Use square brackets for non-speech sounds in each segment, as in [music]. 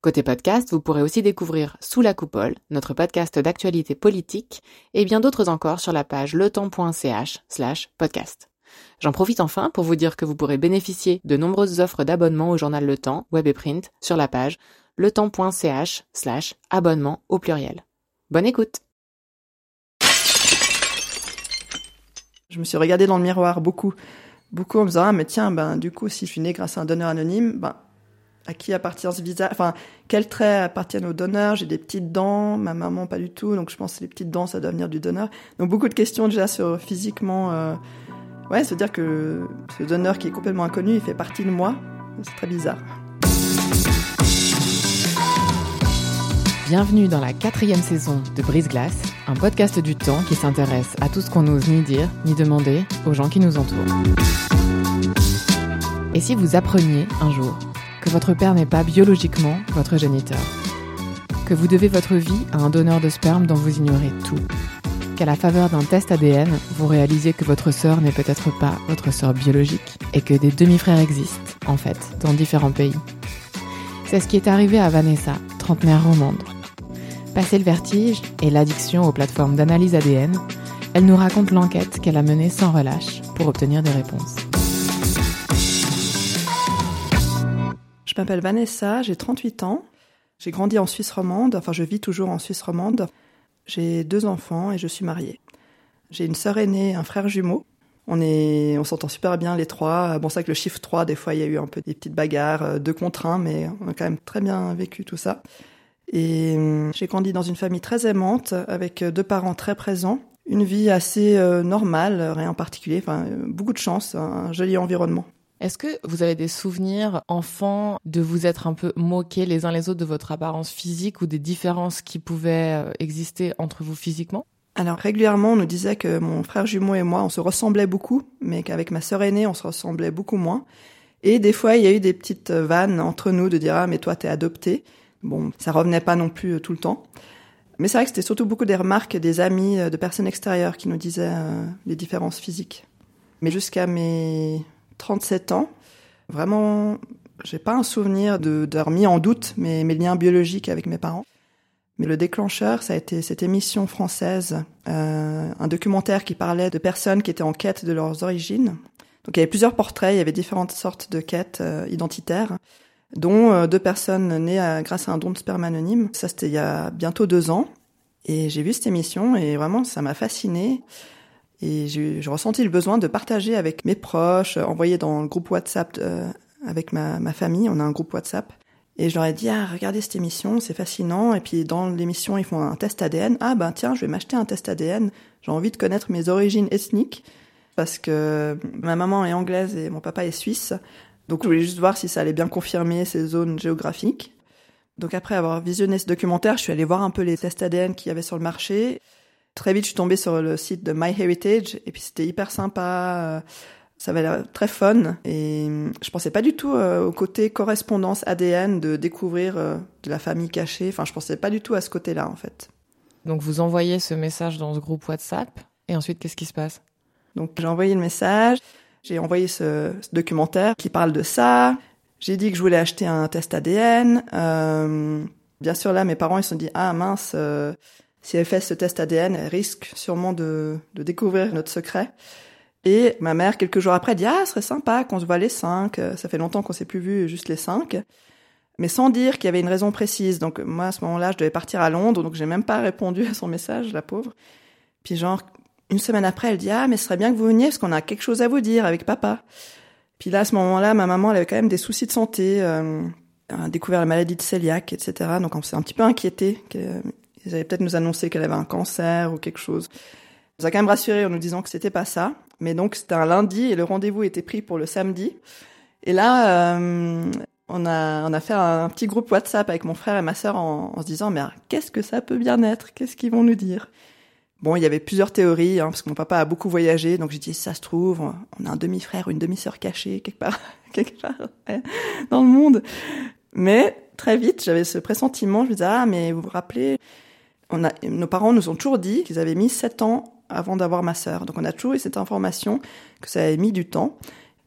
Côté podcast, vous pourrez aussi découvrir Sous la coupole, notre podcast d'actualité politique, et bien d'autres encore sur la page letemps.ch slash podcast. J'en profite enfin pour vous dire que vous pourrez bénéficier de nombreuses offres d'abonnement au journal Le Temps, web et print, sur la page letemps.ch slash abonnement au pluriel. Bonne écoute Je me suis regardée dans le miroir beaucoup, beaucoup en me disant, ah mais tiens, ben du coup, si je suis née grâce à un donneur anonyme, ben à qui appartient ce visage, enfin, quels traits appartiennent au donneur. J'ai des petites dents, ma maman pas du tout, donc je pense que les petites dents, ça doit venir du donneur. Donc beaucoup de questions déjà sur physiquement, euh... ouais, se dire que ce donneur qui est complètement inconnu, il fait partie de moi, c'est très bizarre. Bienvenue dans la quatrième saison de Brise Glace, un podcast du temps qui s'intéresse à tout ce qu'on n'ose ni dire ni demander aux gens qui nous entourent. Et si vous appreniez un jour votre père n'est pas biologiquement votre géniteur, que vous devez votre vie à un donneur de sperme dont vous ignorez tout, qu'à la faveur d'un test ADN, vous réalisez que votre sœur n'est peut-être pas votre sœur biologique et que des demi-frères existent, en fait, dans différents pays. C'est ce qui est arrivé à Vanessa, trentenaire romande. Passé le vertige et l'addiction aux plateformes d'analyse ADN, elle nous raconte l'enquête qu'elle a menée sans relâche pour obtenir des réponses. Je m'appelle Vanessa, j'ai 38 ans. J'ai grandi en Suisse romande, enfin je vis toujours en Suisse romande. J'ai deux enfants et je suis mariée. J'ai une sœur aînée, un frère jumeau. On est, on s'entend super bien les trois. Bon, c'est que le chiffre 3, des fois, il y a eu un peu des petites bagarres, euh, deux contre un, mais on a quand même très bien vécu tout ça. Et hum, j'ai grandi dans une famille très aimante, avec deux parents très présents. Une vie assez euh, normale, rien en particulier, enfin, euh, beaucoup de chance, un joli environnement. Est-ce que vous avez des souvenirs enfants de vous être un peu moqués les uns les autres de votre apparence physique ou des différences qui pouvaient exister entre vous physiquement? Alors régulièrement, on nous disait que mon frère jumeau et moi, on se ressemblait beaucoup, mais qu'avec ma sœur aînée, on se ressemblait beaucoup moins. Et des fois, il y a eu des petites vannes entre nous de dire ah mais toi t'es adopté. Bon, ça revenait pas non plus tout le temps. Mais c'est vrai que c'était surtout beaucoup des remarques des amis, de personnes extérieures qui nous disaient euh, les différences physiques. Mais jusqu'à mes 37 ans. Vraiment, j'ai pas un souvenir d'avoir mis en doute mes, mes liens biologiques avec mes parents. Mais le déclencheur, ça a été cette émission française, euh, un documentaire qui parlait de personnes qui étaient en quête de leurs origines. Donc il y avait plusieurs portraits, il y avait différentes sortes de quêtes euh, identitaires, dont euh, deux personnes nées grâce à un don de sperme anonyme. Ça, c'était il y a bientôt deux ans. Et j'ai vu cette émission et vraiment, ça m'a fascinée. Et j'ai ressenti le besoin de partager avec mes proches, envoyer dans le groupe WhatsApp euh, avec ma, ma, famille. On a un groupe WhatsApp. Et je leur ai dit, ah, regardez cette émission, c'est fascinant. Et puis dans l'émission, ils font un test ADN. Ah ben tiens, je vais m'acheter un test ADN. J'ai envie de connaître mes origines ethniques parce que ma maman est anglaise et mon papa est suisse. Donc je voulais juste voir si ça allait bien confirmer ces zones géographiques. Donc après avoir visionné ce documentaire, je suis allée voir un peu les tests ADN qu'il y avait sur le marché. Très vite, je suis tombée sur le site de MyHeritage et puis c'était hyper sympa. Ça avait l'air très fun et je pensais pas du tout euh, au côté correspondance ADN de découvrir euh, de la famille cachée. Enfin, je pensais pas du tout à ce côté-là en fait. Donc vous envoyez ce message dans ce groupe WhatsApp et ensuite qu'est-ce qui se passe? Donc j'ai envoyé le message, j'ai envoyé ce, ce, documentaire qui parle de ça. J'ai dit que je voulais acheter un test ADN. Euh, bien sûr là, mes parents ils se sont dit ah mince. Si elle fait ce test ADN, elle risque sûrement de, de découvrir notre secret. Et ma mère, quelques jours après, dit Ah, ce serait sympa qu'on se voit les cinq. Ça fait longtemps qu'on s'est plus vu, juste les cinq. Mais sans dire qu'il y avait une raison précise. Donc, moi, à ce moment-là, je devais partir à Londres, donc j'ai même pas répondu à son message, la pauvre. Puis, genre, une semaine après, elle dit Ah, mais ce serait bien que vous veniez parce qu'on a quelque chose à vous dire avec papa. Puis là, à ce moment-là, ma maman, elle avait quand même des soucis de santé, euh, a découvert la maladie de cœliaque, etc. Donc, on s'est un petit peu inquiété ils allaient peut-être nous annoncer qu'elle avait un cancer ou quelque chose. On nous a quand même rassuré en nous disant que c'était pas ça. Mais donc c'était un lundi et le rendez-vous était pris pour le samedi. Et là, euh, on a fait un, petit groupe WhatsApp avec mon frère et ma sœur en, en se disant mais qu'est-ce que ça peut bien être? Qu'est-ce qu'ils vont nous dire? Bon, il y avait plusieurs théories, hein, parce que mon papa a beaucoup voyagé, donc j'ai dit, ça se trouve, on a un demi-frère ou une demi-sœur cachée quelque part, [laughs] quelque part dans le monde. Mais très vite, j'avais ce pressentiment, je me disais, ah, mais vous vous rappelez, on a, nos parents nous ont toujours dit qu'ils avaient mis sept ans avant d'avoir ma sœur. Donc on a toujours eu cette information que ça avait mis du temps.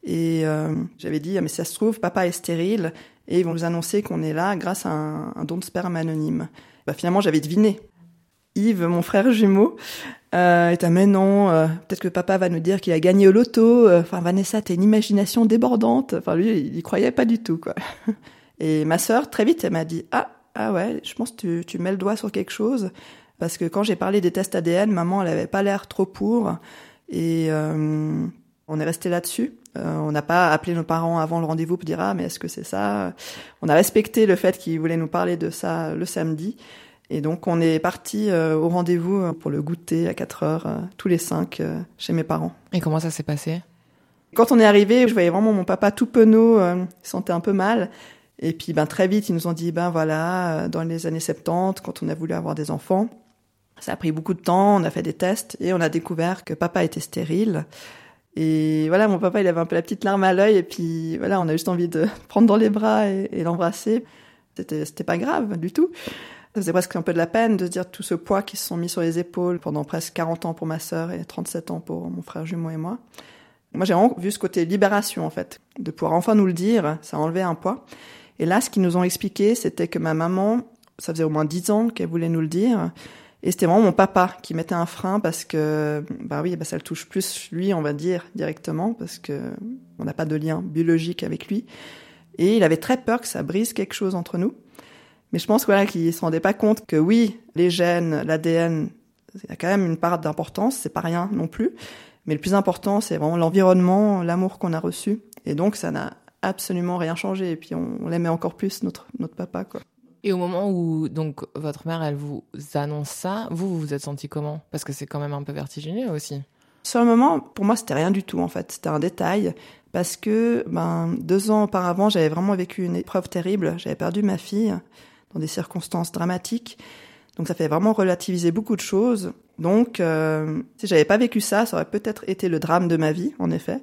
Et euh, j'avais dit, ah, mais ça se trouve, papa est stérile, et ils vont nous annoncer qu'on est là grâce à un, un don de sperme anonyme. Bah, finalement, j'avais deviné. Yves, mon frère jumeau, euh, est à mais non, euh, peut-être que papa va nous dire qu'il a gagné au loto. Euh, enfin, Vanessa, t'as une imagination débordante. Enfin, lui, il croyait pas du tout, quoi. [laughs] Et ma sœur, très vite, elle m'a dit, ah, ah ouais, je pense que tu, tu mets le doigt sur quelque chose. Parce que quand j'ai parlé des tests ADN, maman, elle avait pas l'air trop pour. Et euh, on est resté là-dessus. Euh, on n'a pas appelé nos parents avant le rendez-vous pour dire ah mais est-ce que c'est ça? On a respecté le fait qu'ils voulaient nous parler de ça le samedi. Et donc on est parti euh, au rendez-vous euh, pour le goûter à 4 heures, euh, tous les cinq, chez mes parents. Et comment ça s'est passé? Quand on est arrivé, je voyais vraiment mon papa tout penaud, il sentait un peu mal. Et puis ben très vite, ils nous ont dit ben voilà, dans les années 70, quand on a voulu avoir des enfants, ça a pris beaucoup de temps, on a fait des tests et on a découvert que papa était stérile. Et voilà, mon papa, il avait un peu la petite larme à l'œil et puis voilà, on a juste envie de [laughs] prendre dans les bras et, l'embrasser. C'était, c'était pas grave du tout. Ça faisait presque un peu de la peine de se dire tout ce poids qui se sont mis sur les épaules pendant presque 40 ans pour ma sœur et 37 ans pour mon frère jumeau et moi. Moi, j'ai vu ce côté libération, en fait, de pouvoir enfin nous le dire, ça a enlevé un poids. Et là, ce qu'ils nous ont expliqué, c'était que ma maman, ça faisait au moins 10 ans qu'elle voulait nous le dire, et c'était vraiment mon papa qui mettait un frein parce que, bah oui, bah ça le touche plus lui, on va dire, directement, parce que on n'a pas de lien biologique avec lui. Et il avait très peur que ça brise quelque chose entre nous. Mais je pense voilà, qu'il se rendait pas compte que oui, les gènes, l'ADN, il y a quand même une part d'importance, c'est pas rien non plus. Mais le plus important, c'est vraiment l'environnement, l'amour qu'on a reçu. Et donc, ça n'a absolument rien changé. Et puis, on, on l'aimait encore plus, notre, notre papa, quoi. Et au moment où donc votre mère elle vous annonce ça, vous vous vous êtes senti comment? Parce que c'est quand même un peu vertigineux aussi. Sur le moment, pour moi, c'était rien du tout en fait. C'était un détail parce que ben deux ans auparavant, j'avais vraiment vécu une épreuve terrible. J'avais perdu ma fille dans des circonstances dramatiques. Donc ça fait vraiment relativiser beaucoup de choses. Donc euh, si j'avais pas vécu ça, ça aurait peut-être été le drame de ma vie, en effet.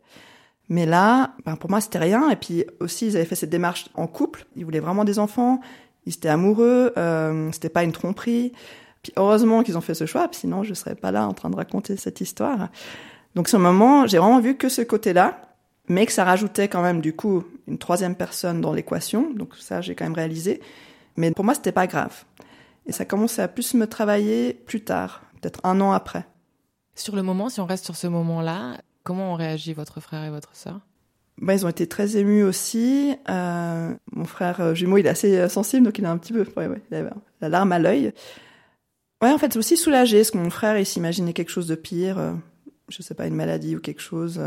Mais là, ben pour moi, c'était rien. Et puis aussi, ils avaient fait cette démarche en couple. Ils voulaient vraiment des enfants. Ils étaient amoureux. Euh, c'était pas une tromperie. Puis heureusement qu'ils ont fait ce choix, sinon je serais pas là en train de raconter cette histoire. Donc ce moment, j'ai vraiment vu que ce côté-là, mais que ça rajoutait quand même du coup une troisième personne dans l'équation. Donc ça, j'ai quand même réalisé. Mais pour moi, c'était pas grave. Et ça commençait à plus me travailler plus tard, peut-être un an après. Sur le moment, si on reste sur ce moment-là, comment ont réagi votre frère et votre sœur? Bah, ils ont été très émus aussi. Euh, mon frère euh, jumeau, il est assez euh, sensible, donc il a un petit peu, la larme à l'œil. Ouais, en fait, c'est aussi soulagé, parce que mon frère, il s'imaginait quelque chose de pire, euh, je sais pas, une maladie ou quelque chose.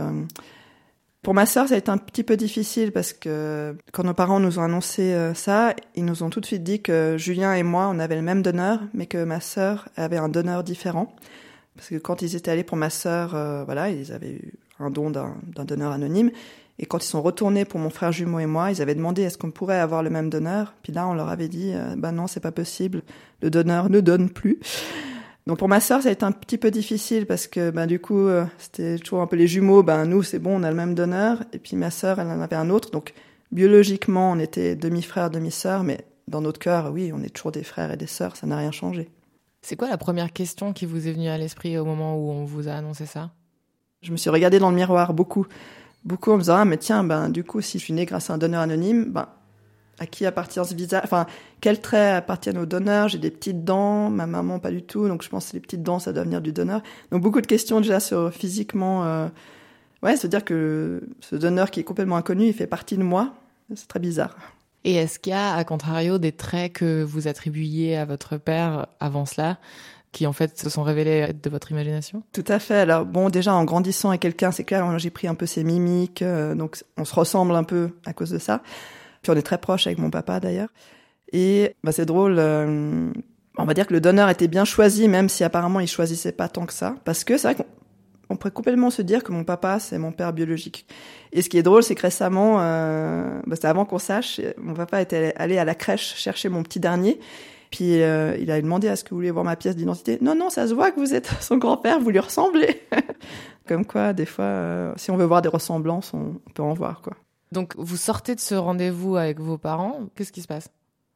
Pour ma sœur, ça a été un petit peu difficile parce que quand nos parents nous ont annoncé ça, ils nous ont tout de suite dit que Julien et moi, on avait le même donneur, mais que ma sœur avait un donneur différent. Parce que quand ils étaient allés pour ma sœur, euh, voilà, ils avaient eu un don d'un donneur anonyme. Et quand ils sont retournés pour mon frère jumeau et moi, ils avaient demandé est-ce qu'on pourrait avoir le même donneur? Puis là, on leur avait dit, euh, bah non, c'est pas possible. Le donneur ne donne plus. Donc pour ma sœur, ça a été un petit peu difficile parce que ben du coup, euh, c'était toujours un peu les jumeaux. Ben nous, c'est bon, on a le même donneur. Et puis ma sœur, elle en avait un autre. Donc biologiquement, on était demi-frère, demi-sœur, mais dans notre cœur, oui, on est toujours des frères et des sœurs. Ça n'a rien changé. C'est quoi la première question qui vous est venue à l'esprit au moment où on vous a annoncé ça? Je me suis regardée dans le miroir beaucoup, beaucoup en me disant ah mais tiens ben du coup si je suis née grâce à un donneur anonyme, ben à qui appartient ce visage Enfin, quels traits appartiennent au donneur? J'ai des petites dents, ma maman pas du tout, donc je pense que les petites dents, ça doit venir du donneur. Donc beaucoup de questions déjà sur physiquement. Euh... Ouais, se dire que ce donneur qui est complètement inconnu, il fait partie de moi, c'est très bizarre. Et est-ce qu'il y a, à contrario, des traits que vous attribuiez à votre père avant cela qui en fait se sont révélés de votre imagination? Tout à fait. Alors bon, déjà en grandissant avec quelqu'un, c'est clair, j'ai pris un peu ses mimiques, euh, donc on se ressemble un peu à cause de ça. Puis on est très proche avec mon papa d'ailleurs. Et bah, c'est drôle. Euh, on va dire que le donneur était bien choisi, même si apparemment il choisissait pas tant que ça, parce que c'est vrai qu'on pourrait complètement se dire que mon papa c'est mon père biologique. Et ce qui est drôle, c'est que récemment, euh, bah, c'est avant qu'on sache, mon papa était allé à la crèche chercher mon petit dernier. Puis euh, il a demandé à ce que vous voulez voir ma pièce d'identité. Non, non, ça se voit que vous êtes son grand-père, vous lui ressemblez. [laughs] Comme quoi, des fois, euh, si on veut voir des ressemblances, on peut en voir, quoi. Donc, vous sortez de ce rendez-vous avec vos parents. Qu'est-ce qui se passe?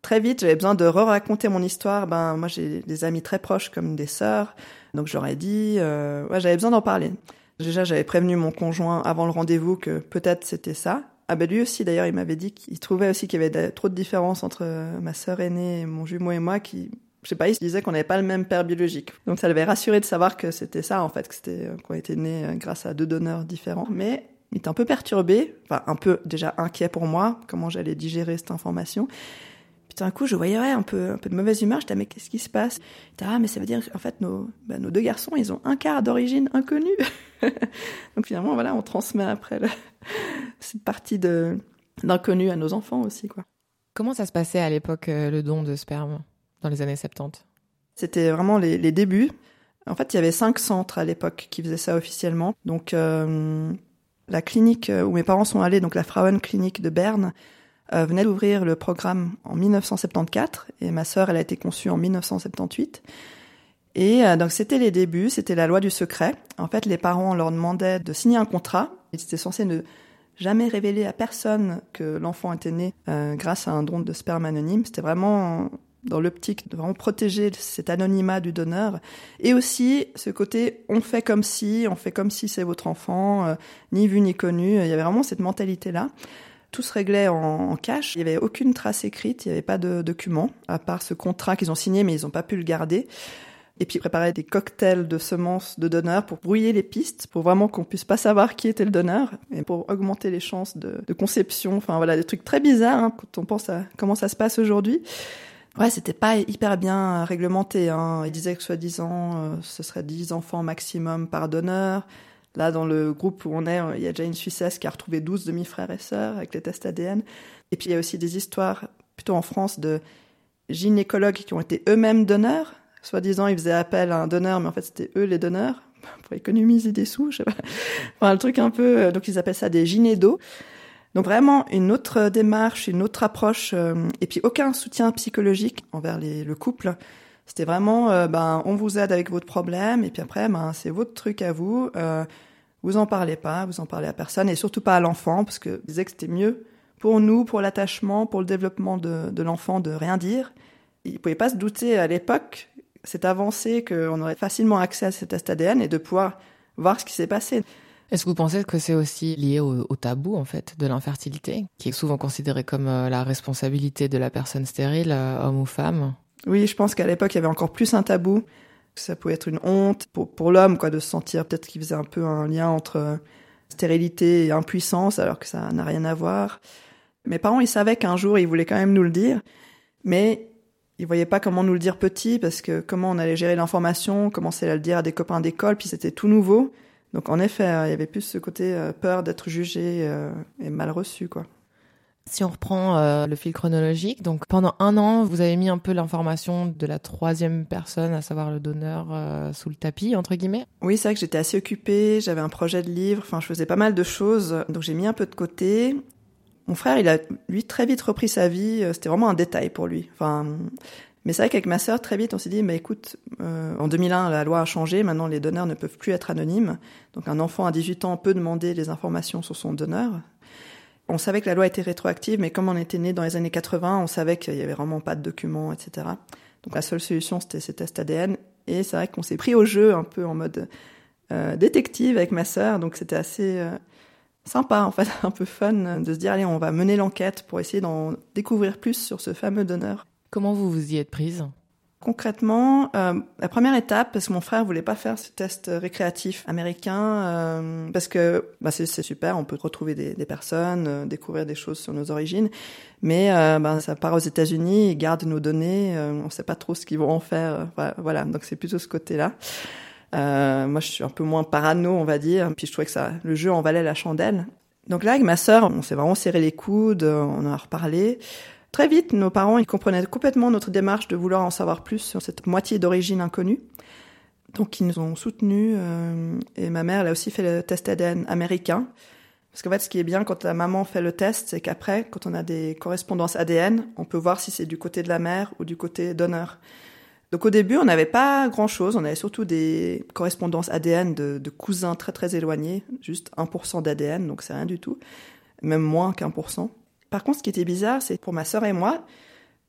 Très vite, j'avais besoin de re-raconter mon histoire. Ben, moi, j'ai des amis très proches, comme des sœurs. Donc, j'aurais dit, euh, ouais, j'avais besoin d'en parler. Déjà, j'avais prévenu mon conjoint avant le rendez-vous que peut-être c'était ça. Ah ben lui aussi d'ailleurs, il m'avait dit qu'il trouvait aussi qu'il y avait trop de différences entre euh, ma sœur aînée, mon jumeau et moi, qui, je sais pas, il se disait qu'on n'avait pas le même père biologique. Donc ça l'avait rassuré de savoir que c'était ça en fait, que c'était euh, qu'on était nés euh, grâce à deux donneurs différents. Mais il était un peu perturbé, enfin un peu déjà inquiet pour moi, comment j'allais digérer cette information. Puis d'un coup, je voyais un peu un peu de mauvaise humeur. Je disais mais qu'est-ce qui se passe? Ah mais ça veut dire qu'en fait nos bah, nos deux garçons, ils ont un quart d'origine inconnue. [laughs] Donc finalement voilà, on transmet après le [laughs] cette partie de d'inconnu à nos enfants aussi, quoi. Comment ça se passait à l'époque euh, le don de sperme dans les années 70 C'était vraiment les, les, débuts. En fait, il y avait cinq centres à l'époque qui faisaient ça officiellement. Donc euh, la clinique où mes parents sont allés, donc la Frauen Clinique de Berne, euh, venait d'ouvrir le programme en 1974 et ma sœur, elle a été conçue en 1978. Et euh, donc c'était les débuts, c'était la loi du secret. En fait, les parents leur demandaient de signer un contrat. Ils étaient censés ne jamais révéler à personne que l'enfant était né euh, grâce à un don de sperme anonyme. C'était vraiment dans l'optique de vraiment protéger cet anonymat du donneur et aussi ce côté on fait comme si, on fait comme si c'est votre enfant, euh, ni vu ni connu. Il y avait vraiment cette mentalité là. Tout se réglait en, en cash. Il n'y avait aucune trace écrite, il n'y avait pas de document à part ce contrat qu'ils ont signé, mais ils n'ont pas pu le garder et puis préparer des cocktails de semences de donneurs pour brouiller les pistes, pour vraiment qu'on puisse pas savoir qui était le donneur, et pour augmenter les chances de, de conception. Enfin voilà, des trucs très bizarres hein, quand on pense à comment ça se passe aujourd'hui. Ouais, c'était pas hyper bien réglementé. Hein. Ils disaient que soi-disant, euh, ce serait 10 enfants maximum par donneur. Là, dans le groupe où on est, il y a déjà une Suissesse qui a retrouvé 12 demi-frères et sœurs avec les tests ADN. Et puis il y a aussi des histoires, plutôt en France, de gynécologues qui ont été eux-mêmes donneurs Soi-disant, ils faisaient appel à un donneur, mais en fait, c'était eux les donneurs [laughs] pour économiser des sous, je sais pas. Enfin, le truc un peu, euh, donc ils appellent ça des gynédos. Donc vraiment une autre démarche, une autre approche, euh, et puis aucun soutien psychologique envers les, le couple. C'était vraiment, euh, ben, on vous aide avec votre problème, et puis après, ben, c'est votre truc à vous. Euh, vous en parlez pas, vous en parlez à personne, et surtout pas à l'enfant, parce que disaient que c'était mieux pour nous, pour l'attachement, pour le développement de, de l'enfant, de rien dire. Ils pouvaient pas se douter à l'époque c'est avancé qu'on aurait facilement accès à cet test ADN et de pouvoir voir ce qui s'est passé. Est-ce que vous pensez que c'est aussi lié au, au, tabou en fait de l'infertilité, qui est souvent considéré comme euh, la responsabilité de la personne stérile, euh, homme ou femme? Oui, je pense qu'à l'époque il y avait encore plus un tabou. Ça pouvait être une honte pour, l'homme, quoi, de se sentir peut-être qu'il faisait un peu un lien entre euh, stérilité et impuissance, alors que ça n'a rien à voir. Mes parents, ils savaient qu'un jour ils voulaient quand même nous le dire, mais ils voyaient pas comment nous le dire petit parce que comment on allait gérer l'information, commencer à le dire à des copains d'école, puis c'était tout nouveau. Donc en effet, il y avait plus ce côté euh, peur d'être jugé euh, et mal reçu, quoi. Si on reprend euh, le fil chronologique, donc pendant un an, vous avez mis un peu l'information de la troisième personne, à savoir le donneur, euh, sous le tapis, entre guillemets. Oui, c'est vrai que j'étais assez occupée, j'avais un projet de livre, enfin je faisais pas mal de choses, donc j'ai mis un peu de côté. Mon frère, il a lui très vite repris sa vie. Euh, c'était vraiment un détail pour lui. Enfin, mais c'est vrai qu'avec ma sœur, très vite, on s'est dit, mais écoute, euh, en 2001, la loi a changé. Maintenant, les donneurs ne peuvent plus être anonymes. Donc, un enfant à 18 ans peut demander les informations sur son donneur. On savait que la loi était rétroactive, mais comme on était né dans les années 80, on savait qu'il y avait vraiment pas de documents, etc. Donc, la seule solution, c'était ces tests ADN. Et c'est vrai qu'on s'est pris au jeu un peu en mode euh, détective avec ma sœur. Donc, c'était assez euh, sympa, en fait, [laughs] un peu fun de se dire, allez, on va mener l'enquête pour essayer d'en découvrir plus sur ce fameux donneur. Comment vous vous y êtes prise? Concrètement, euh, la première étape, parce que mon frère voulait pas faire ce test récréatif américain, euh, parce que bah, c'est super, on peut retrouver des, des personnes, euh, découvrir des choses sur nos origines, mais euh, bah, ça part aux États-Unis, ils gardent nos données, euh, on sait pas trop ce qu'ils vont en faire, voilà, donc c'est plutôt ce côté-là. Euh, moi, je suis un peu moins parano, on va dire. Puis je trouvais que ça, le jeu en valait la chandelle. Donc là, avec ma sœur, on s'est vraiment serré les coudes, on en a reparlé. Très vite, nos parents, comprenaient complètement notre démarche de vouloir en savoir plus sur cette moitié d'origine inconnue. Donc, ils nous ont soutenus. Euh, et ma mère, elle a aussi fait le test ADN américain. Parce qu'en fait, ce qui est bien quand la maman fait le test, c'est qu'après, quand on a des correspondances ADN, on peut voir si c'est du côté de la mère ou du côté donneur. Donc au début, on n'avait pas grand-chose, on avait surtout des correspondances ADN de, de cousins très très éloignés, juste 1% d'ADN, donc c'est rien du tout, même moins qu'un pour cent. Par contre, ce qui était bizarre, c'est pour ma sœur et moi,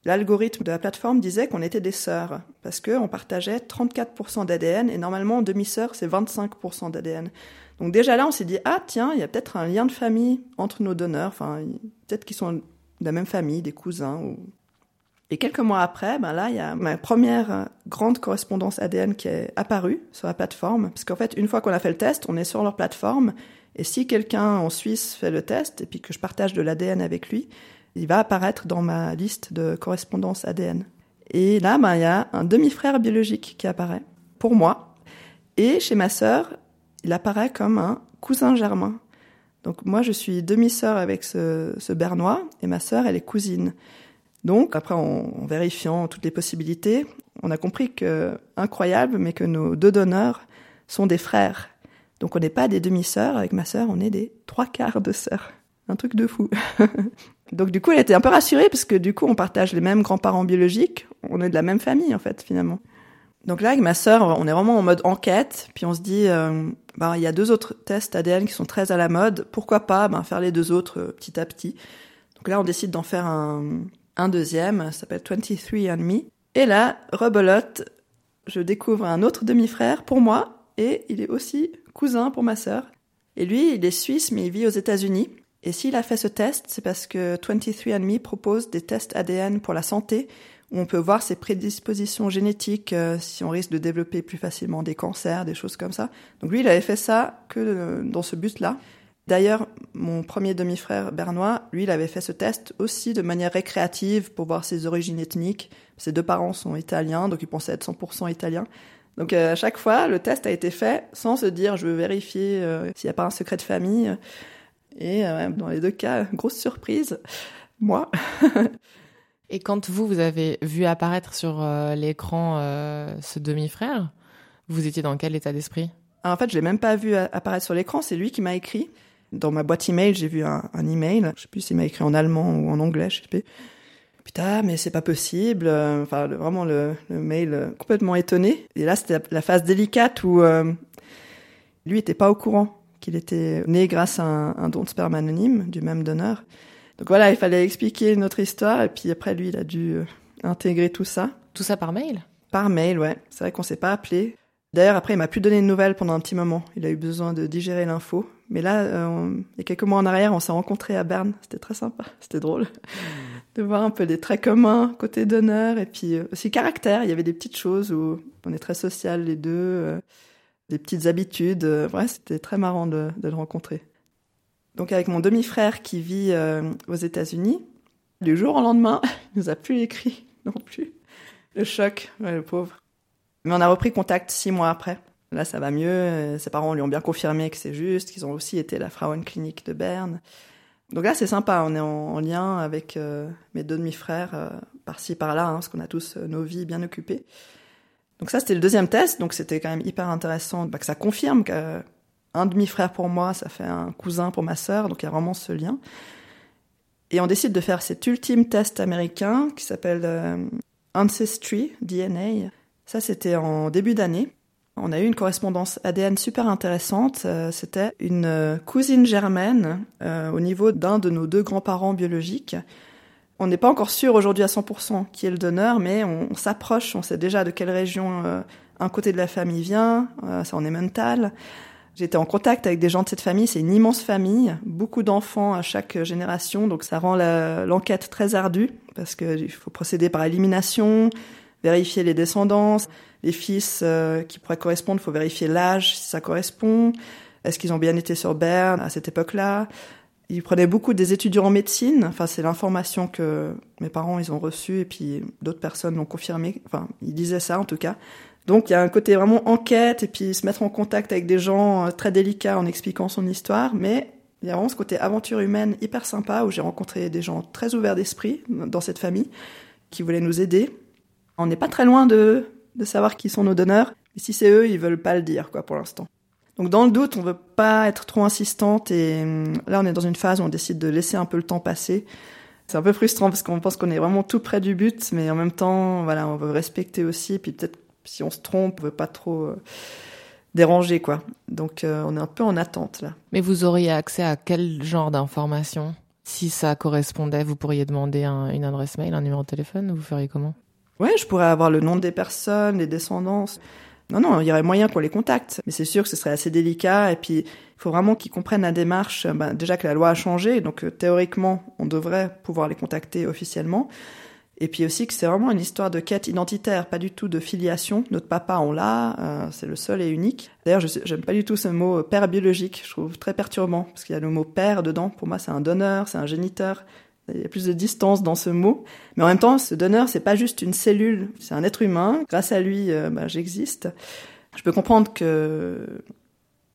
l'algorithme de la plateforme disait qu'on était des sœurs, parce qu'on partageait 34% d'ADN, et normalement, en demi-sœur, c'est 25% d'ADN. Donc déjà là, on s'est dit, ah tiens, il y a peut-être un lien de famille entre nos donneurs, enfin, peut-être qu'ils sont de la même famille, des cousins, ou et quelques mois après, ben là, il y a ma première grande correspondance ADN qui est apparue sur la plateforme. Parce qu'en fait, une fois qu'on a fait le test, on est sur leur plateforme. Et si quelqu'un en Suisse fait le test et puis que je partage de l'ADN avec lui, il va apparaître dans ma liste de correspondance ADN. Et là, ben, il y a un demi-frère biologique qui apparaît pour moi. Et chez ma sœur, il apparaît comme un cousin germain. Donc moi, je suis demi-sœur avec ce, Bernois et ma sœur, elle est cousine. Donc, après, en, vérifiant toutes les possibilités, on a compris que, incroyable, mais que nos deux donneurs sont des frères. Donc, on n'est pas des demi-sœurs. Avec ma sœur, on est des trois quarts de sœurs. Un truc de fou. [laughs] Donc, du coup, elle était un peu rassurée parce que, du coup, on partage les mêmes grands-parents biologiques. On est de la même famille, en fait, finalement. Donc là, avec ma sœur, on est vraiment en mode enquête. Puis on se dit, ben, il y a deux autres tests ADN qui sont très à la mode. Pourquoi pas ben, faire les deux autres euh, petit à petit. Donc là, on décide d'en faire un, un deuxième, s'appelle 23 and Me. Et là, rebelote, je découvre un autre demi-frère pour moi, et il est aussi cousin pour ma sœur. Et lui, il est suisse, mais il vit aux États-Unis. Et s'il a fait ce test, c'est parce que 23 and Me propose des tests ADN pour la santé, où on peut voir ses prédispositions génétiques, euh, si on risque de développer plus facilement des cancers, des choses comme ça. Donc lui, il avait fait ça que euh, dans ce but-là. D'ailleurs, mon premier demi-frère bernois, lui, il avait fait ce test aussi de manière récréative pour voir ses origines ethniques. Ses deux parents sont italiens, donc il pensait être 100% italien. Donc euh, à chaque fois, le test a été fait sans se dire je veux vérifier euh, s'il n'y a pas un secret de famille. Et euh, dans les deux cas, grosse surprise, moi. [laughs] Et quand vous, vous avez vu apparaître sur l'écran ce demi-frère, vous étiez dans quel état d'esprit? En fait, je l'ai même pas vu apparaître sur l'écran, c'est lui qui m'a écrit. Dans ma boîte email, j'ai vu un, un email. Je sais plus s'il m'a écrit en allemand ou en anglais, je sais plus. Putain, mais c'est pas possible. Enfin, vraiment le, le, mail complètement étonné. Et là, c'était la phase délicate où euh, lui était pas au courant qu'il était né grâce à un, un, don de sperme anonyme du même donneur. Donc voilà, il fallait expliquer notre histoire et puis après lui, il a dû euh, intégrer tout ça. Tout ça par mail? Par mail, ouais. C'est vrai qu'on s'est pas appelé. D'ailleurs, après, il m'a plus donné de nouvelles pendant un petit moment. Il a eu besoin de digérer l'info. Mais là, euh, il y a quelques mois en arrière, on s'est rencontrés à Berne. C'était très sympa. [laughs] C'était drôle. De voir un peu des traits communs côté d'honneur et puis euh, aussi caractère. Il y avait des petites choses où on est très social les deux, euh, des petites habitudes. Euh, ouais, c'était très marrant de, le rencontrer. Donc avec mon demi-frère qui vit aux États-Unis, du jour au lendemain, [laughs] il nous a plus écrit non plus. Le choc, le pauvre. Mais on a repris contact six mois après. Là, ça va mieux. Ses parents lui ont bien confirmé que c'est juste, qu'ils ont aussi été à la Frauenklinik de Berne. Donc là, c'est sympa. On est en, lien avec euh, mes deux demi-frères euh, par-ci, par-là, hein, parce qu'on a tous euh, nos vies bien occupées. Donc ça, c'était le deuxième test. Donc c'était quand même hyper intéressant bah, que ça confirme qu'un demi-frère pour moi, ça fait un cousin pour ma sœur. Donc il y a vraiment ce lien. Et on décide de faire cet ultime test américain qui s'appelle Ancestry DNA. Ça, c'était en début d'année. On a eu une correspondance ADN super intéressante. Euh, c'était une euh, cousine germaine euh, au niveau d'un de nos deux grands-parents biologiques. On n'est pas encore sûr aujourd'hui à 100% qui est le donneur, mais on, s'approche, on sait déjà de quelle région un côté de la famille vient, ça en est mental. J'étais en contact avec des gens de cette famille, c'est une immense famille, beaucoup d'enfants à chaque génération, donc ça rend l'enquête très ardue, parce qu'il faut procéder par élimination, vérifier les descendances, les fils euh, qui pourraient correspondre, faut vérifier l'âge, si ça correspond. Est-ce qu'ils ont bien été sur Berne à cette époque-là? Ils prenaient beaucoup des étudiants en médecine. Enfin, c'est l'information que mes parents ils ont reçue et puis d'autres personnes l'ont confirmé. Enfin, ils disaient ça en tout cas. Donc il y a un côté vraiment enquête et puis se mettre en contact avec des gens euh, très délicats en expliquant son histoire, mais il y a vraiment ce côté aventure humaine hyper sympa où j'ai rencontré des gens très ouverts d'esprit dans cette famille qui voulaient nous aider. On n'est pas très loin de de savoir qui sont nos donneurs. Et si c'est eux, ils veulent pas le dire, quoi, pour l'instant. Donc dans le doute, on veut pas être trop insistante et hum, là on est dans une phase où on décide de laisser un peu le temps passer. C'est un peu frustrant parce qu'on pense qu'on est vraiment tout près du but, mais en même temps, voilà, on veut respecter aussi. Puis peut-être si on se trompe, on veut pas trop euh, déranger, quoi. Donc euh, on est un peu en attente là. Mais vous auriez accès à quel genre d'informations? Si ça correspondait, vous pourriez demander un- une adresse mail, un numéro de téléphone, vous feriez comment? Ouais, je pourrais avoir le nom des personnes, les descendances. Non, non, il y aurait moyen qu'on les contacte. Mais c'est sûr que ce serait assez délicat. Et puis, il faut vraiment qu'ils comprennent la démarche. Ben, déjà que la loi a changé, donc euh, théoriquement, on devrait pouvoir les contacter officiellement. Et puis aussi que c'est vraiment une histoire de quête identitaire, pas du tout de filiation. Notre papa, on l'a, euh, c'est le seul et unique. D'ailleurs, j'aime pas du tout ce mot père biologique. Je trouve très perturbant parce qu'il y a le mot père dedans. Pour moi, c'est un donneur, c'est un géniteur. Il y a plus de distance dans ce mot. Mais en même temps, ce donneur, c'est pas juste une cellule, c'est un être humain. Grâce à lui, euh, bah, j'existe. Je peux comprendre que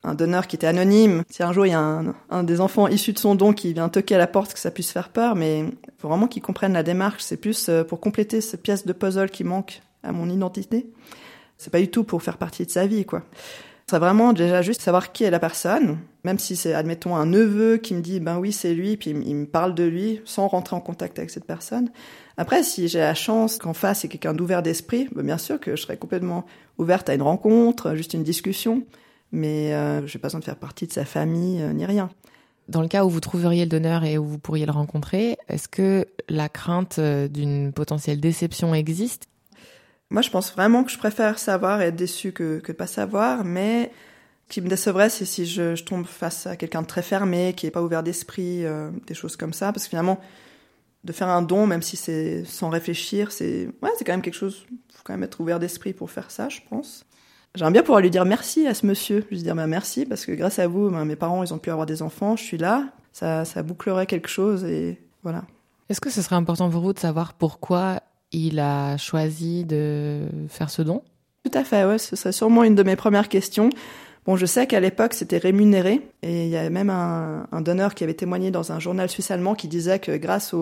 un donneur qui était anonyme, si un jour il y a un, un des enfants issus de son don qui vient toquer à la porte, que ça puisse faire peur, mais faut vraiment qu'ils comprennent la démarche. C'est plus euh, pour compléter cette pièce de puzzle qui manque à mon identité. C'est pas du tout pour faire partie de sa vie, quoi. C'est vraiment déjà juste savoir qui est la personne, même si c'est, admettons, un neveu qui me dit, ben oui, c'est lui, puis il me- parle de lui, sans rentrer en contact avec cette personne. Après, si j'ai la chance qu'en face, c'est quelqu'un d'ouvert d'esprit, ben bien sûr que je serais complètement ouverte à une rencontre, juste une discussion, mais euh, j'ai pas besoin de faire partie de sa famille, euh, ni rien. Dans le cas où vous trouveriez le donneur et où vous pourriez le rencontrer, est-ce que la crainte euh, d'une potentielle déception existe Moi, je pense vraiment que je préfère savoir et être déçue que, que pas savoir, mais ce qui me décevrait, c'est si je, tombe face à quelqu'un de très fermé, qui est pas ouvert d'esprit, euh, des choses comme ça, parce que finalement, de faire un don, même si c'est sans réfléchir, c'est ouais, c'est quand même quelque chose. Faut quand même être ouvert d'esprit pour faire ça, je pense. J'aimerais bien pouvoir lui dire merci à ce monsieur, lui dire bah, merci parce que grâce à vous, ben, mes parents, ils ont pu avoir des enfants, je suis là, ça, ça bouclerait quelque chose et voilà. Est-ce que ce serait important pour vous de savoir pourquoi il a choisi de faire ce don Tout à fait, ouais, ce serait sûrement une de mes premières questions. Bon, je sais qu'à l'époque, c'était rémunéré, et il y avait même un, donneur qui avait témoigné dans un journal suisse-allemand qui disait que grâce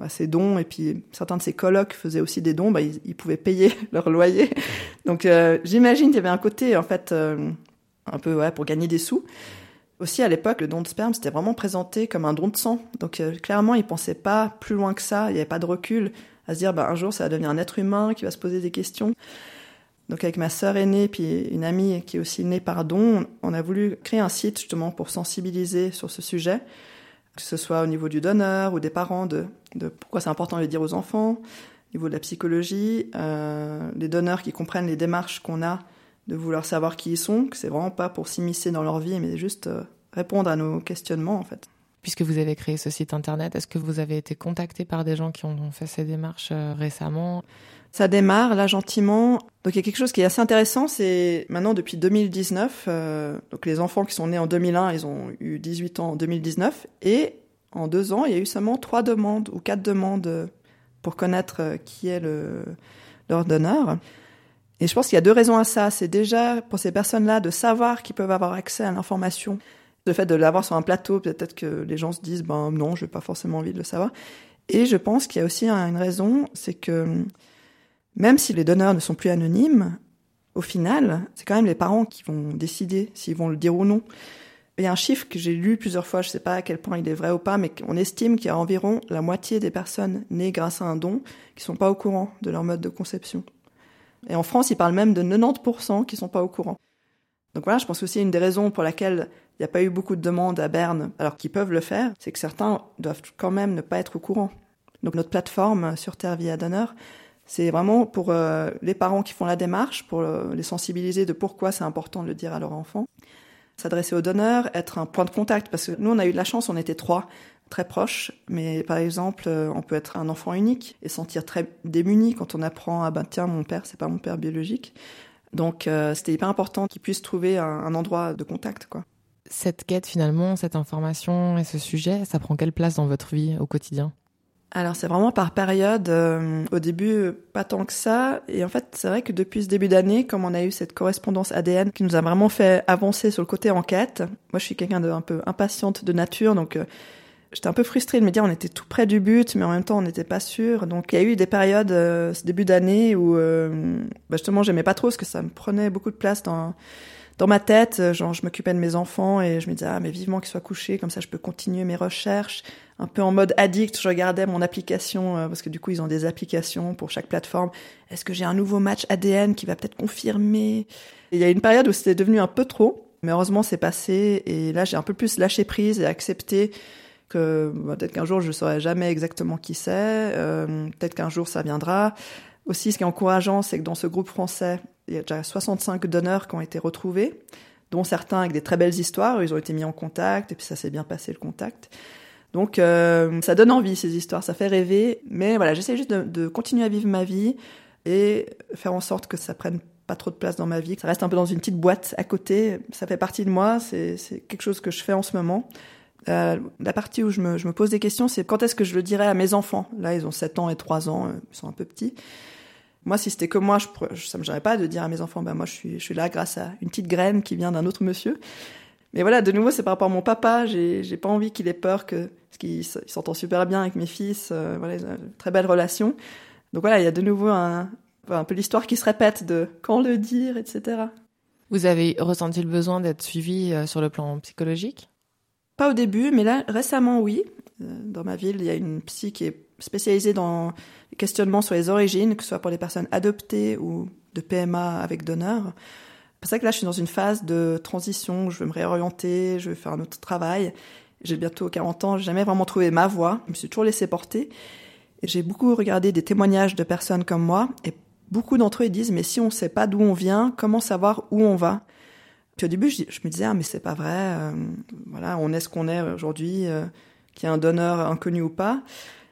à ses dons, et puis certains de ses colocs faisaient aussi des dons, bah, ils, pouvaient payer [laughs] leur loyer. Donc euh, j'imagine qu'il y avait un côté, en fait, euh, un peu pour gagner des sous. Aussi, à l'époque, le don de sperme, c'était vraiment présenté comme un don de sang. Donc euh, clairement, ils pensaient pas plus loin que ça, il n'y avait pas de recul à se dire, bah, un jour, ça va devenir un être humain qui va se poser des questions. Donc avec ma sœur aînée puis une amie qui est aussi née par don, on a voulu créer un site justement pour sensibiliser sur ce sujet, que ce soit au niveau du donneur ou des parents de, de pourquoi c'est important de le dire aux enfants, au niveau de la psychologie, euh, les donneurs qui comprennent les démarches qu'on a de vouloir savoir qui ils sont, que c'est vraiment pas pour s'immiscer dans leur vie, mais juste euh, répondre à nos questionnements en fait. Puisque vous avez créé ce site internet, est-ce que vous avez été contacté par des gens qui ont fait ces démarches euh, récemment? Ça démarre là gentiment. Donc il y a quelque chose qui est assez intéressant, c'est maintenant depuis 2019, euh, donc les enfants qui sont nés en 2001, ils ont eu 18 ans en 2019, et en deux ans, il y a eu seulement trois demandes ou quatre demandes pour connaître euh, qui est le, leur donneur. Et je pense qu'il y a deux raisons à ça. C'est déjà pour ces personnes-là de savoir qu'ils peuvent avoir accès à l'information. Le fait de l'avoir sur un plateau, peut-être que les gens se disent, ben non, je n'ai pas forcément envie de le savoir. Et je pense qu'il y a aussi une raison, c'est que même si les donneurs ne sont plus anonymes, au final, c'est quand même les parents qui vont décider s'ils vont le dire ou non. Il y a un chiffre que j'ai lu plusieurs fois, je ne sais pas à quel point il est vrai ou pas, mais on estime qu'il y a environ la moitié des personnes nées grâce à un don qui sont pas au courant de leur mode de conception. Et en France, ils parlent même de 90% qui sont pas au courant. Donc voilà, je pense aussi une des raisons pour laquelle n'y a pas eu beaucoup de demandes à Berne, alors qu'ils peuvent le faire, c'est que certains doivent quand même ne pas être au courant. Donc notre plateforme sur Terre Via Donneur, c'est vraiment pour euh, les parents qui font la démarche, pour euh, les sensibiliser de pourquoi c'est important de le dire à leur enfant. S'adresser aux donneurs, être un point de contact, parce que nous on a eu de la chance, on était trois très proches, mais par exemple, euh, on peut être un enfant unique et sentir très démuni quand on apprend ah ben tiens mon père c'est pas mon père biologique. Donc euh, c'était hyper important qu'ils puissent trouver un, un endroit de contact quoi. Cette quête finalement, cette information et ce sujet, ça prend quelle place dans votre vie au quotidien? Alors c'est vraiment par période. euh, au début, pas tant que ça. Et en fait, c'est vrai que depuis ce début d'année, comme on a eu cette correspondance ADN qui nous a vraiment fait avancer sur le côté enquête. Moi, je suis quelqu'un de un peu impatiente de nature, donc euh, j'étais un peu frustrée de me dire on était tout près du but, mais en même temps on n'était pas sûr. Donc il y a eu des périodes, euh, ce début d'année où euh, bah, justement j'aimais pas trop parce que ça me prenait beaucoup de place dans dans ma tête, euh, genre je m'occupais de mes enfants et je me disais ah mais vivement qu'ils soient couchés, comme ça je peux continuer mes recherches. Un peu en mode addict, je regardais mon application euh, parce que du coup ils ont des applications pour chaque plateforme. Est-ce que j'ai un nouveau match ADN qui va peut-être confirmer? Il y a une période où c'était devenu un peu trop, mais heureusement c'est passé et là j'ai un peu plus lâché prise et accepté que bah, peut-être qu'un jour je saurai jamais exactement qui c'est, euh, peut-être qu'un jour ça viendra. Aussi, ce qui est encourageant, c'est que dans ce groupe français, il y a déjà 65 donneurs qui ont été retrouvés, dont certains avec des très belles histoires. Ils ont été mis en contact et puis ça s'est bien passé le contact. Donc euh, ça donne envie ces histoires, ça fait rêver. Mais voilà, j'essaie juste de, de, continuer à vivre ma vie et faire en sorte que ça prenne pas trop de place dans ma vie, que ça reste un peu dans une petite boîte à côté. Ça fait partie de moi, c'est quelque chose que je fais en ce moment. Euh, la partie où je me, pose des questions, c'est quand est-ce que je le dirais à mes enfants? Là, ils ont 7 ans et 3 ans, euh, ils sont un peu petits. Moi, si c'était que moi, je, ça me gênerait pas de dire à mes enfants, ben moi, je suis, là grâce à une petite graine qui vient d'un autre monsieur. Mais voilà, de nouveau, c'est par rapport à mon papa. J'ai, pas envie qu'il ait peur que, parce qu'il s'entend super bien avec mes fils. Euh, voilà, une très belle relation. Donc voilà, il y a de nouveau un, un peu l'histoire qui se répète de quand le dire, etc. Vous avez ressenti le besoin d'être suivi sur le plan psychologique? Pas au début, mais là, récemment, oui. Euh, dans ma ville, il y a une psy qui est spécialisée dans les questionnements sur les origines, que ce soit pour les personnes adoptées ou de PMA avec donneur. C'est pour ça que là, je suis dans une phase de transition où je veux me réorienter, je veux faire un autre travail. J'ai bientôt 40 ans, j'ai jamais vraiment trouvé ma voie. Je me suis toujours laissé porter. J'ai beaucoup regardé des témoignages de personnes comme moi, et beaucoup d'entre eux disent mais si on ne sait pas d'où on vient, comment savoir où on va? Au début, je, me disais ah mais c'est pas vrai, euh, voilà, on est ce qu'on est aujourd'hui, euh, qu'il y ait un donneur inconnu ou pas.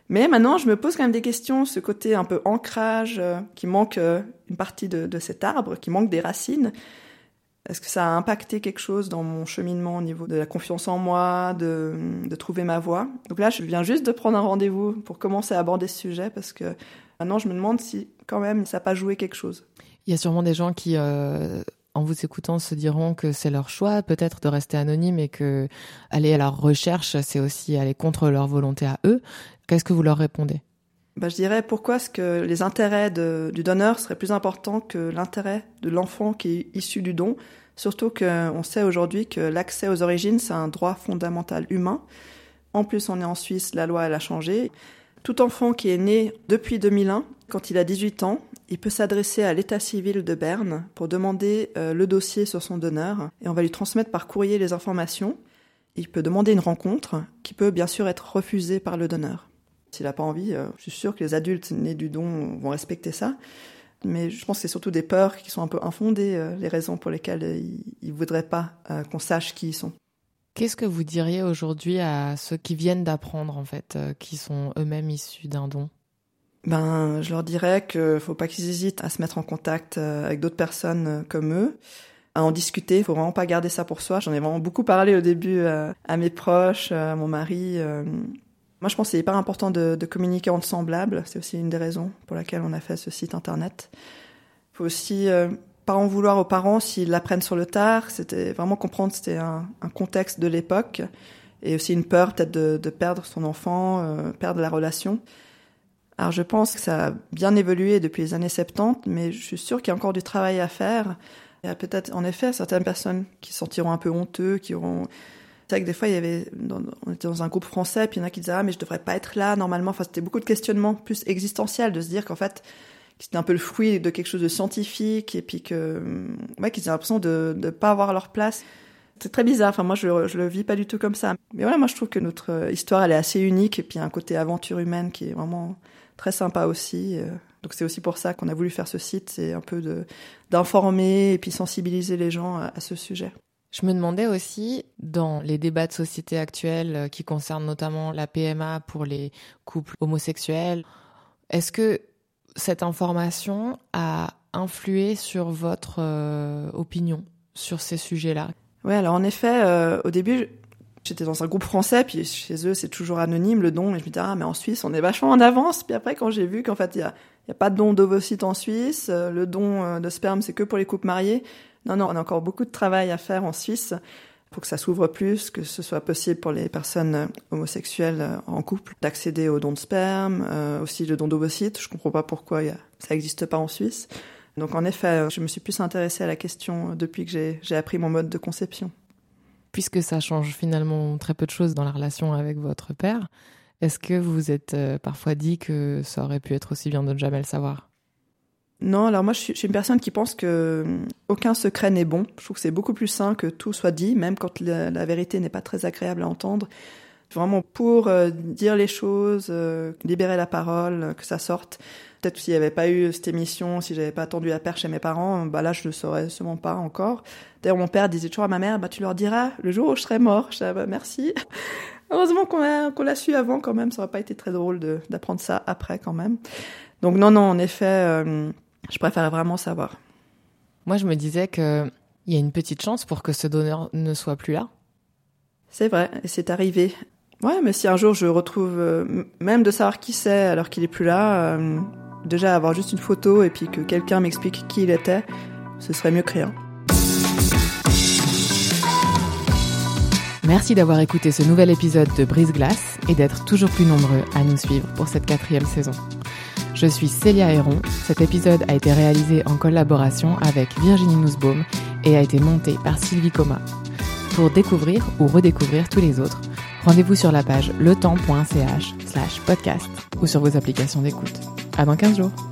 Mais maintenant, je me pose quand même des questions, ce côté un peu ancrage, euh, qui manque euh, une partie de, de, cet arbre, qui manque des racines. Est-ce que ça a impacté quelque chose dans mon cheminement au niveau de la confiance en moi, de, de trouver ma voie? Donc là, je viens juste de prendre un rendez-vous pour commencer à aborder ce sujet, parce que maintenant, je me demande si quand même ça n'a pas joué quelque chose. Il y a sûrement des gens qui en vous écoutant se diront que c'est leur choix peut-être de rester anonyme et que aller à leur recherche c'est aussi aller contre leur volonté à eux. Qu'est-ce que vous leur répondez? Bah, je dirais pourquoi est-ce que les intérêts du donneur seraient plus importants que l'intérêt de l'enfant qui est issu du don, surtout qu'on sait aujourd'hui que l'accès aux origines, c'est un droit fondamental humain. En plus, on est en Suisse, la loi, elle a changé. Tout enfant qui est né depuis 2001, quand il a 18 ans, il peut s'adresser à l'état civil de Berne pour demander euh, le dossier sur son donneur et on va lui transmettre par courrier les informations. Il peut demander une rencontre qui peut bien sûr être refusée par le donneur. S'il n'a pas envie, euh, je suis sûr que les adultes nés du don vont respecter ça. Mais je pense que c'est surtout des peurs qui sont un peu infondées, euh, les raisons pour lesquelles ils ne voudraient pas qu'on sache qui ils sont. Qu'est-ce que vous diriez aujourd'hui à ceux qui viennent d'apprendre, en fait, qui sont eux-mêmes issus d'un don? Ben, je leur dirais qu'il faut pas qu'ils hésitent à se mettre en contact avec d'autres personnes comme eux, à en discuter. Il faut vraiment pas garder ça pour soi. J'en ai vraiment beaucoup parlé au début à mes proches, à mon mari. Moi, je pense que c'est hyper important de, communiquer entre semblables. C'est aussi une des raisons pour laquelle on a fait ce site internet. Il faut aussi euh, pas en vouloir aux parents s'ils l'apprennent sur le tard. C'était vraiment comprendre c'était un, contexte de l'époque et aussi une peur peut-être de, perdre son enfant, euh, perdre la relation. Alors je pense que ça a bien évolué depuis les années 70, mais je suis sûre qu'il y a encore du travail à faire. Il y a peut-être en effet certaines personnes qui se sentiront un peu honteux, qui auront c'est vrai que des fois, il y avait, on était dans un groupe français, puis il y en a qui disaient, ah, mais je devrais pas être là, normalement. Enfin, c'était beaucoup de questionnements plus existentiels, de se dire qu'en fait, c'était un peu le fruit de quelque chose de scientifique, et puis que, ouais, qu'ils avaient l'impression de ne pas avoir leur place. C'est très bizarre. Enfin, moi, je, je le vis pas du tout comme ça. Mais voilà, moi, je trouve que notre histoire, elle est assez unique, et puis un côté aventure humaine qui est vraiment très sympa aussi. Donc c'est aussi pour ça qu'on a voulu faire ce site, c'est un peu de d'informer et puis sensibiliser les gens à, à ce sujet. Je me demandais aussi, dans les débats de société actuels euh, qui concernent notamment la PMA pour les couples homosexuels, est-ce que cette information a influé sur votre euh, opinion sur ces sujets-là? Oui, alors en effet, euh, au début, j'étais dans un groupe français, puis chez eux, c'est toujours anonyme le don, et je me disais, ah, mais en Suisse, on est vachement en avance. Puis après, quand j'ai vu qu'en fait, il y a, y a, pas de don d'ovocytes en Suisse, le don de sperme, c'est que pour les couples mariés, non, non, on a encore beaucoup de travail à faire en Suisse pour que ça s'ouvre plus, que ce soit possible pour les personnes euh, homosexuelles euh, en couple d'accéder aux dons de sperme, euh, aussi le don d'ovocytes. Je comprends pas pourquoi ça n'existe pas en Suisse. Donc en effet, je me suis plus intéressée à la question depuis que j'ai appris mon mode de conception. Puisque ça change finalement très peu de choses dans la relation avec votre père, est-ce que vous vous êtes parfois dit que ça aurait pu être aussi bien de ne jamais le savoir? Non, alors moi je suis, une personne qui pense que hum, aucun secret n'est bon. Je trouve que c'est beaucoup plus sain que tout soit dit, même quand la, vérité n'est pas très agréable à entendre. Vraiment pour euh, dire les choses, euh, libérer la parole, que ça sorte. Peut-être s'il n'y avait pas eu cette émission, si j'avais pas attendu la perche chez mes parents, bah là je le saurais sûrement pas encore. D'ailleurs mon père disait toujours à ma mère, bah tu leur diras le jour où je serai mort. Je disais, bah, merci. [laughs] Heureusement qu'on l'a su avant quand même, ça aurait pas été très drôle d'apprendre ça après quand même. Donc non, non, en effet, euh, je préfère vraiment savoir. Moi, je me disais qu'il y a une petite chance pour que ce donneur ne soit plus là. C'est vrai, et c'est arrivé. Ouais, mais si un jour je retrouve, euh, même de savoir qui c'est alors qu'il est plus là, euh, déjà avoir juste une photo et puis que quelqu'un m'explique qui il était, ce serait mieux que rien. Merci d'avoir écouté ce nouvel épisode de Brise Glace et d'être toujours plus nombreux à nous suivre pour cette quatrième saison. Je suis Célia Héron. Cet épisode a été réalisé en collaboration avec Virginie Nussbaum et a été monté par Sylvie Coma. Pour découvrir ou redécouvrir tous les autres, rendez-vous sur la page letemps.ch slash podcast ou sur vos applications d'écoute. À dans 15 jours.